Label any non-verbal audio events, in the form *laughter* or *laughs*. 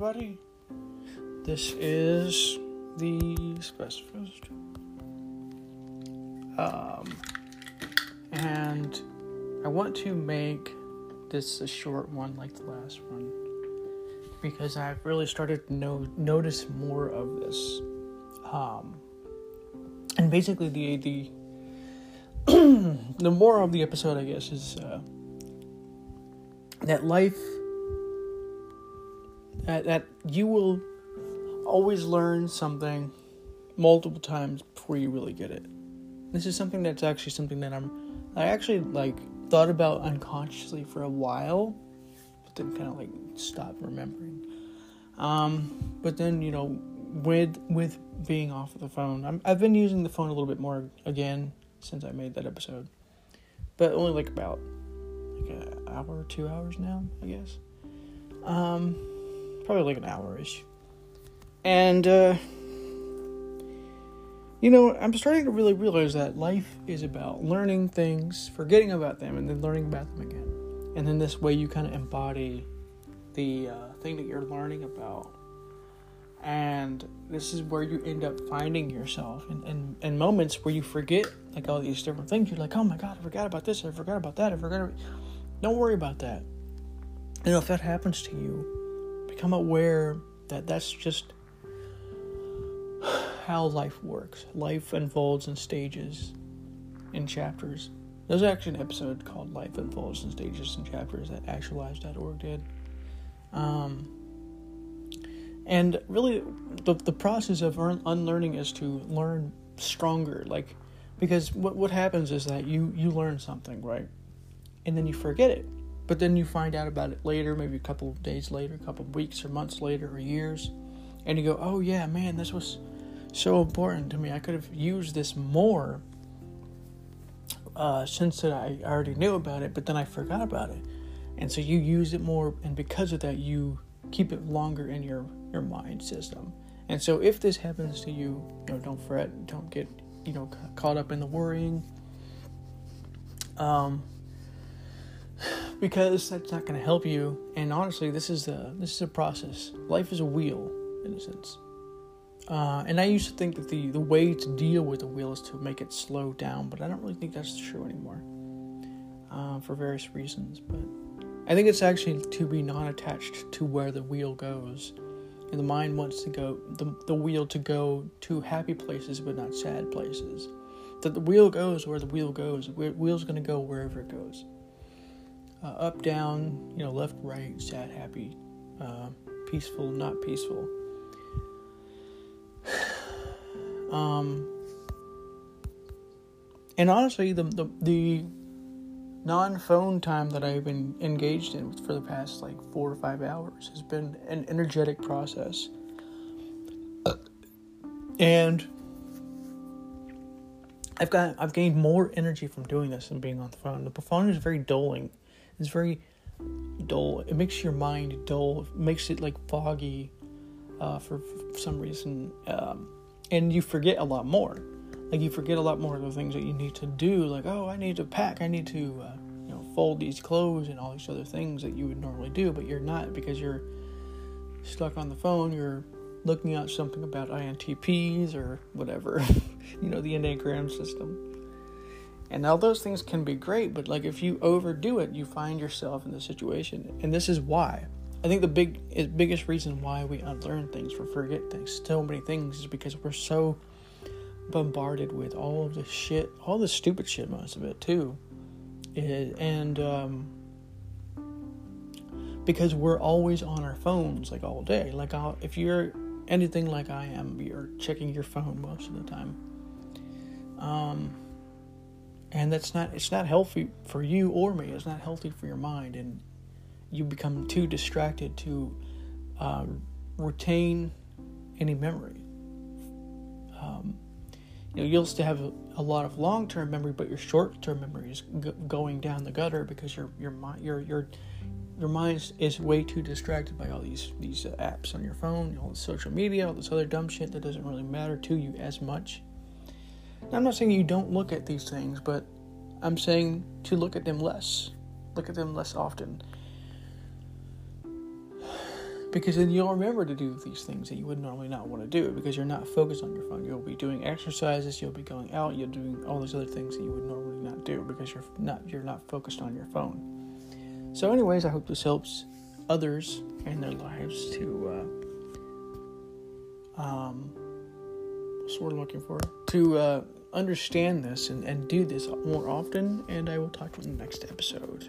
everybody. This is the Specifist. Um, and I want to make this a short one like the last one because I've really started to know, notice more of this. Um, and basically, the the *clears throat* the moral of the episode, I guess, is uh, that life that, that you will always learn something multiple times before you really get it. This is something that's actually something that I'm I actually like thought about unconsciously for a while, but then kind of like stopped remembering. Um, but then you know, with with being off of the phone, I'm, I've been using the phone a little bit more again since I made that episode, but only like about like an hour or two hours now, I guess. Um, probably like an hour-ish. And uh, you know, I'm starting to really realize that life is about learning things, forgetting about them, and then learning about them again. And then this way, you kind of embody the uh, thing that you're learning about. And this is where you end up finding yourself in, in, in moments where you forget like all these different things. You're like, oh my god, I forgot about this, I forgot about that, I forgot. About... Don't worry about that. You know, if that happens to you, become aware that that's just how life works. Life unfolds in stages, in chapters. There's actually an episode called Life Unfolds in Stages and Chapters that actualize.org did. Um, and really, the, the process of unlearning is to learn stronger. Like, because what, what happens is that you, you learn something, right? And then you forget it. But then you find out about it later, maybe a couple of days later, a couple of weeks or months later or years. And you go, oh, yeah, man, this was so important to me. I could have used this more uh, since that I already knew about it, but then I forgot about it. And so you use it more, and because of that, you keep it longer in your, your mind system. And so if this happens to you, you know, don't fret, don't get, you know, caught up in the worrying. Um, because that's not going to help you. And honestly, this is a this is a process. Life is a wheel, in a sense. Uh, and I used to think that the, the way to deal with the wheel is to make it slow down, but I don't really think that's true anymore uh, for various reasons. But I think it's actually to be non attached to where the wheel goes. And the mind wants to go, the, the wheel to go to happy places, but not sad places. That the wheel goes where the wheel goes. The wheel's going to go wherever it goes. Uh, up, down, you know, left, right, sad, happy, uh, peaceful, not peaceful. *sighs* Um, and honestly, the the, the non-phone time that I've been engaged in for the past like four or five hours has been an energetic process, and I've got I've gained more energy from doing this than being on the phone. The phone is very dulling. It's very dull. It makes your mind dull. It makes it like foggy uh, for, for some reason. Um, and you forget a lot more. Like you forget a lot more of the things that you need to do. Like, oh, I need to pack. I need to, uh, you know, fold these clothes and all these other things that you would normally do, but you're not because you're stuck on the phone. You're looking at something about INTPs or whatever, *laughs* you know, the Enneagram system. And all those things can be great, but like if you overdo it, you find yourself in the situation. And this is why. I think the big biggest reason why we unlearn things or forget things, so many things, is because we're so bombarded with all of the shit, all the stupid shit, most of it too, it, and um, because we're always on our phones like all day. Like I'll, if you're anything like I am, you're checking your phone most of the time. Um, and that's not it's not healthy for you or me. It's not healthy for your mind, and you become too distracted to uh, retain any memory. Um, you know, you'll still have a, a lot of long-term memory, but your short-term memory is going down the gutter because your your mind your your your mind is way too distracted by all these these apps on your phone, all the social media, all this other dumb shit that doesn't really matter to you as much. I'm not saying you don't look at these things, but I'm saying to look at them less. Look at them less often because then you'll remember to do these things that you would normally not want to do because you're not focused on your phone. You'll be doing exercises, you'll be going out, you're doing all those other things that you would normally not do because you're not you're not focused on your phone. So, anyways, I hope this helps others in their lives to. Uh, um, what's what I'm looking for? To uh, understand this and, and do this more often. And I will talk to you in the next episode.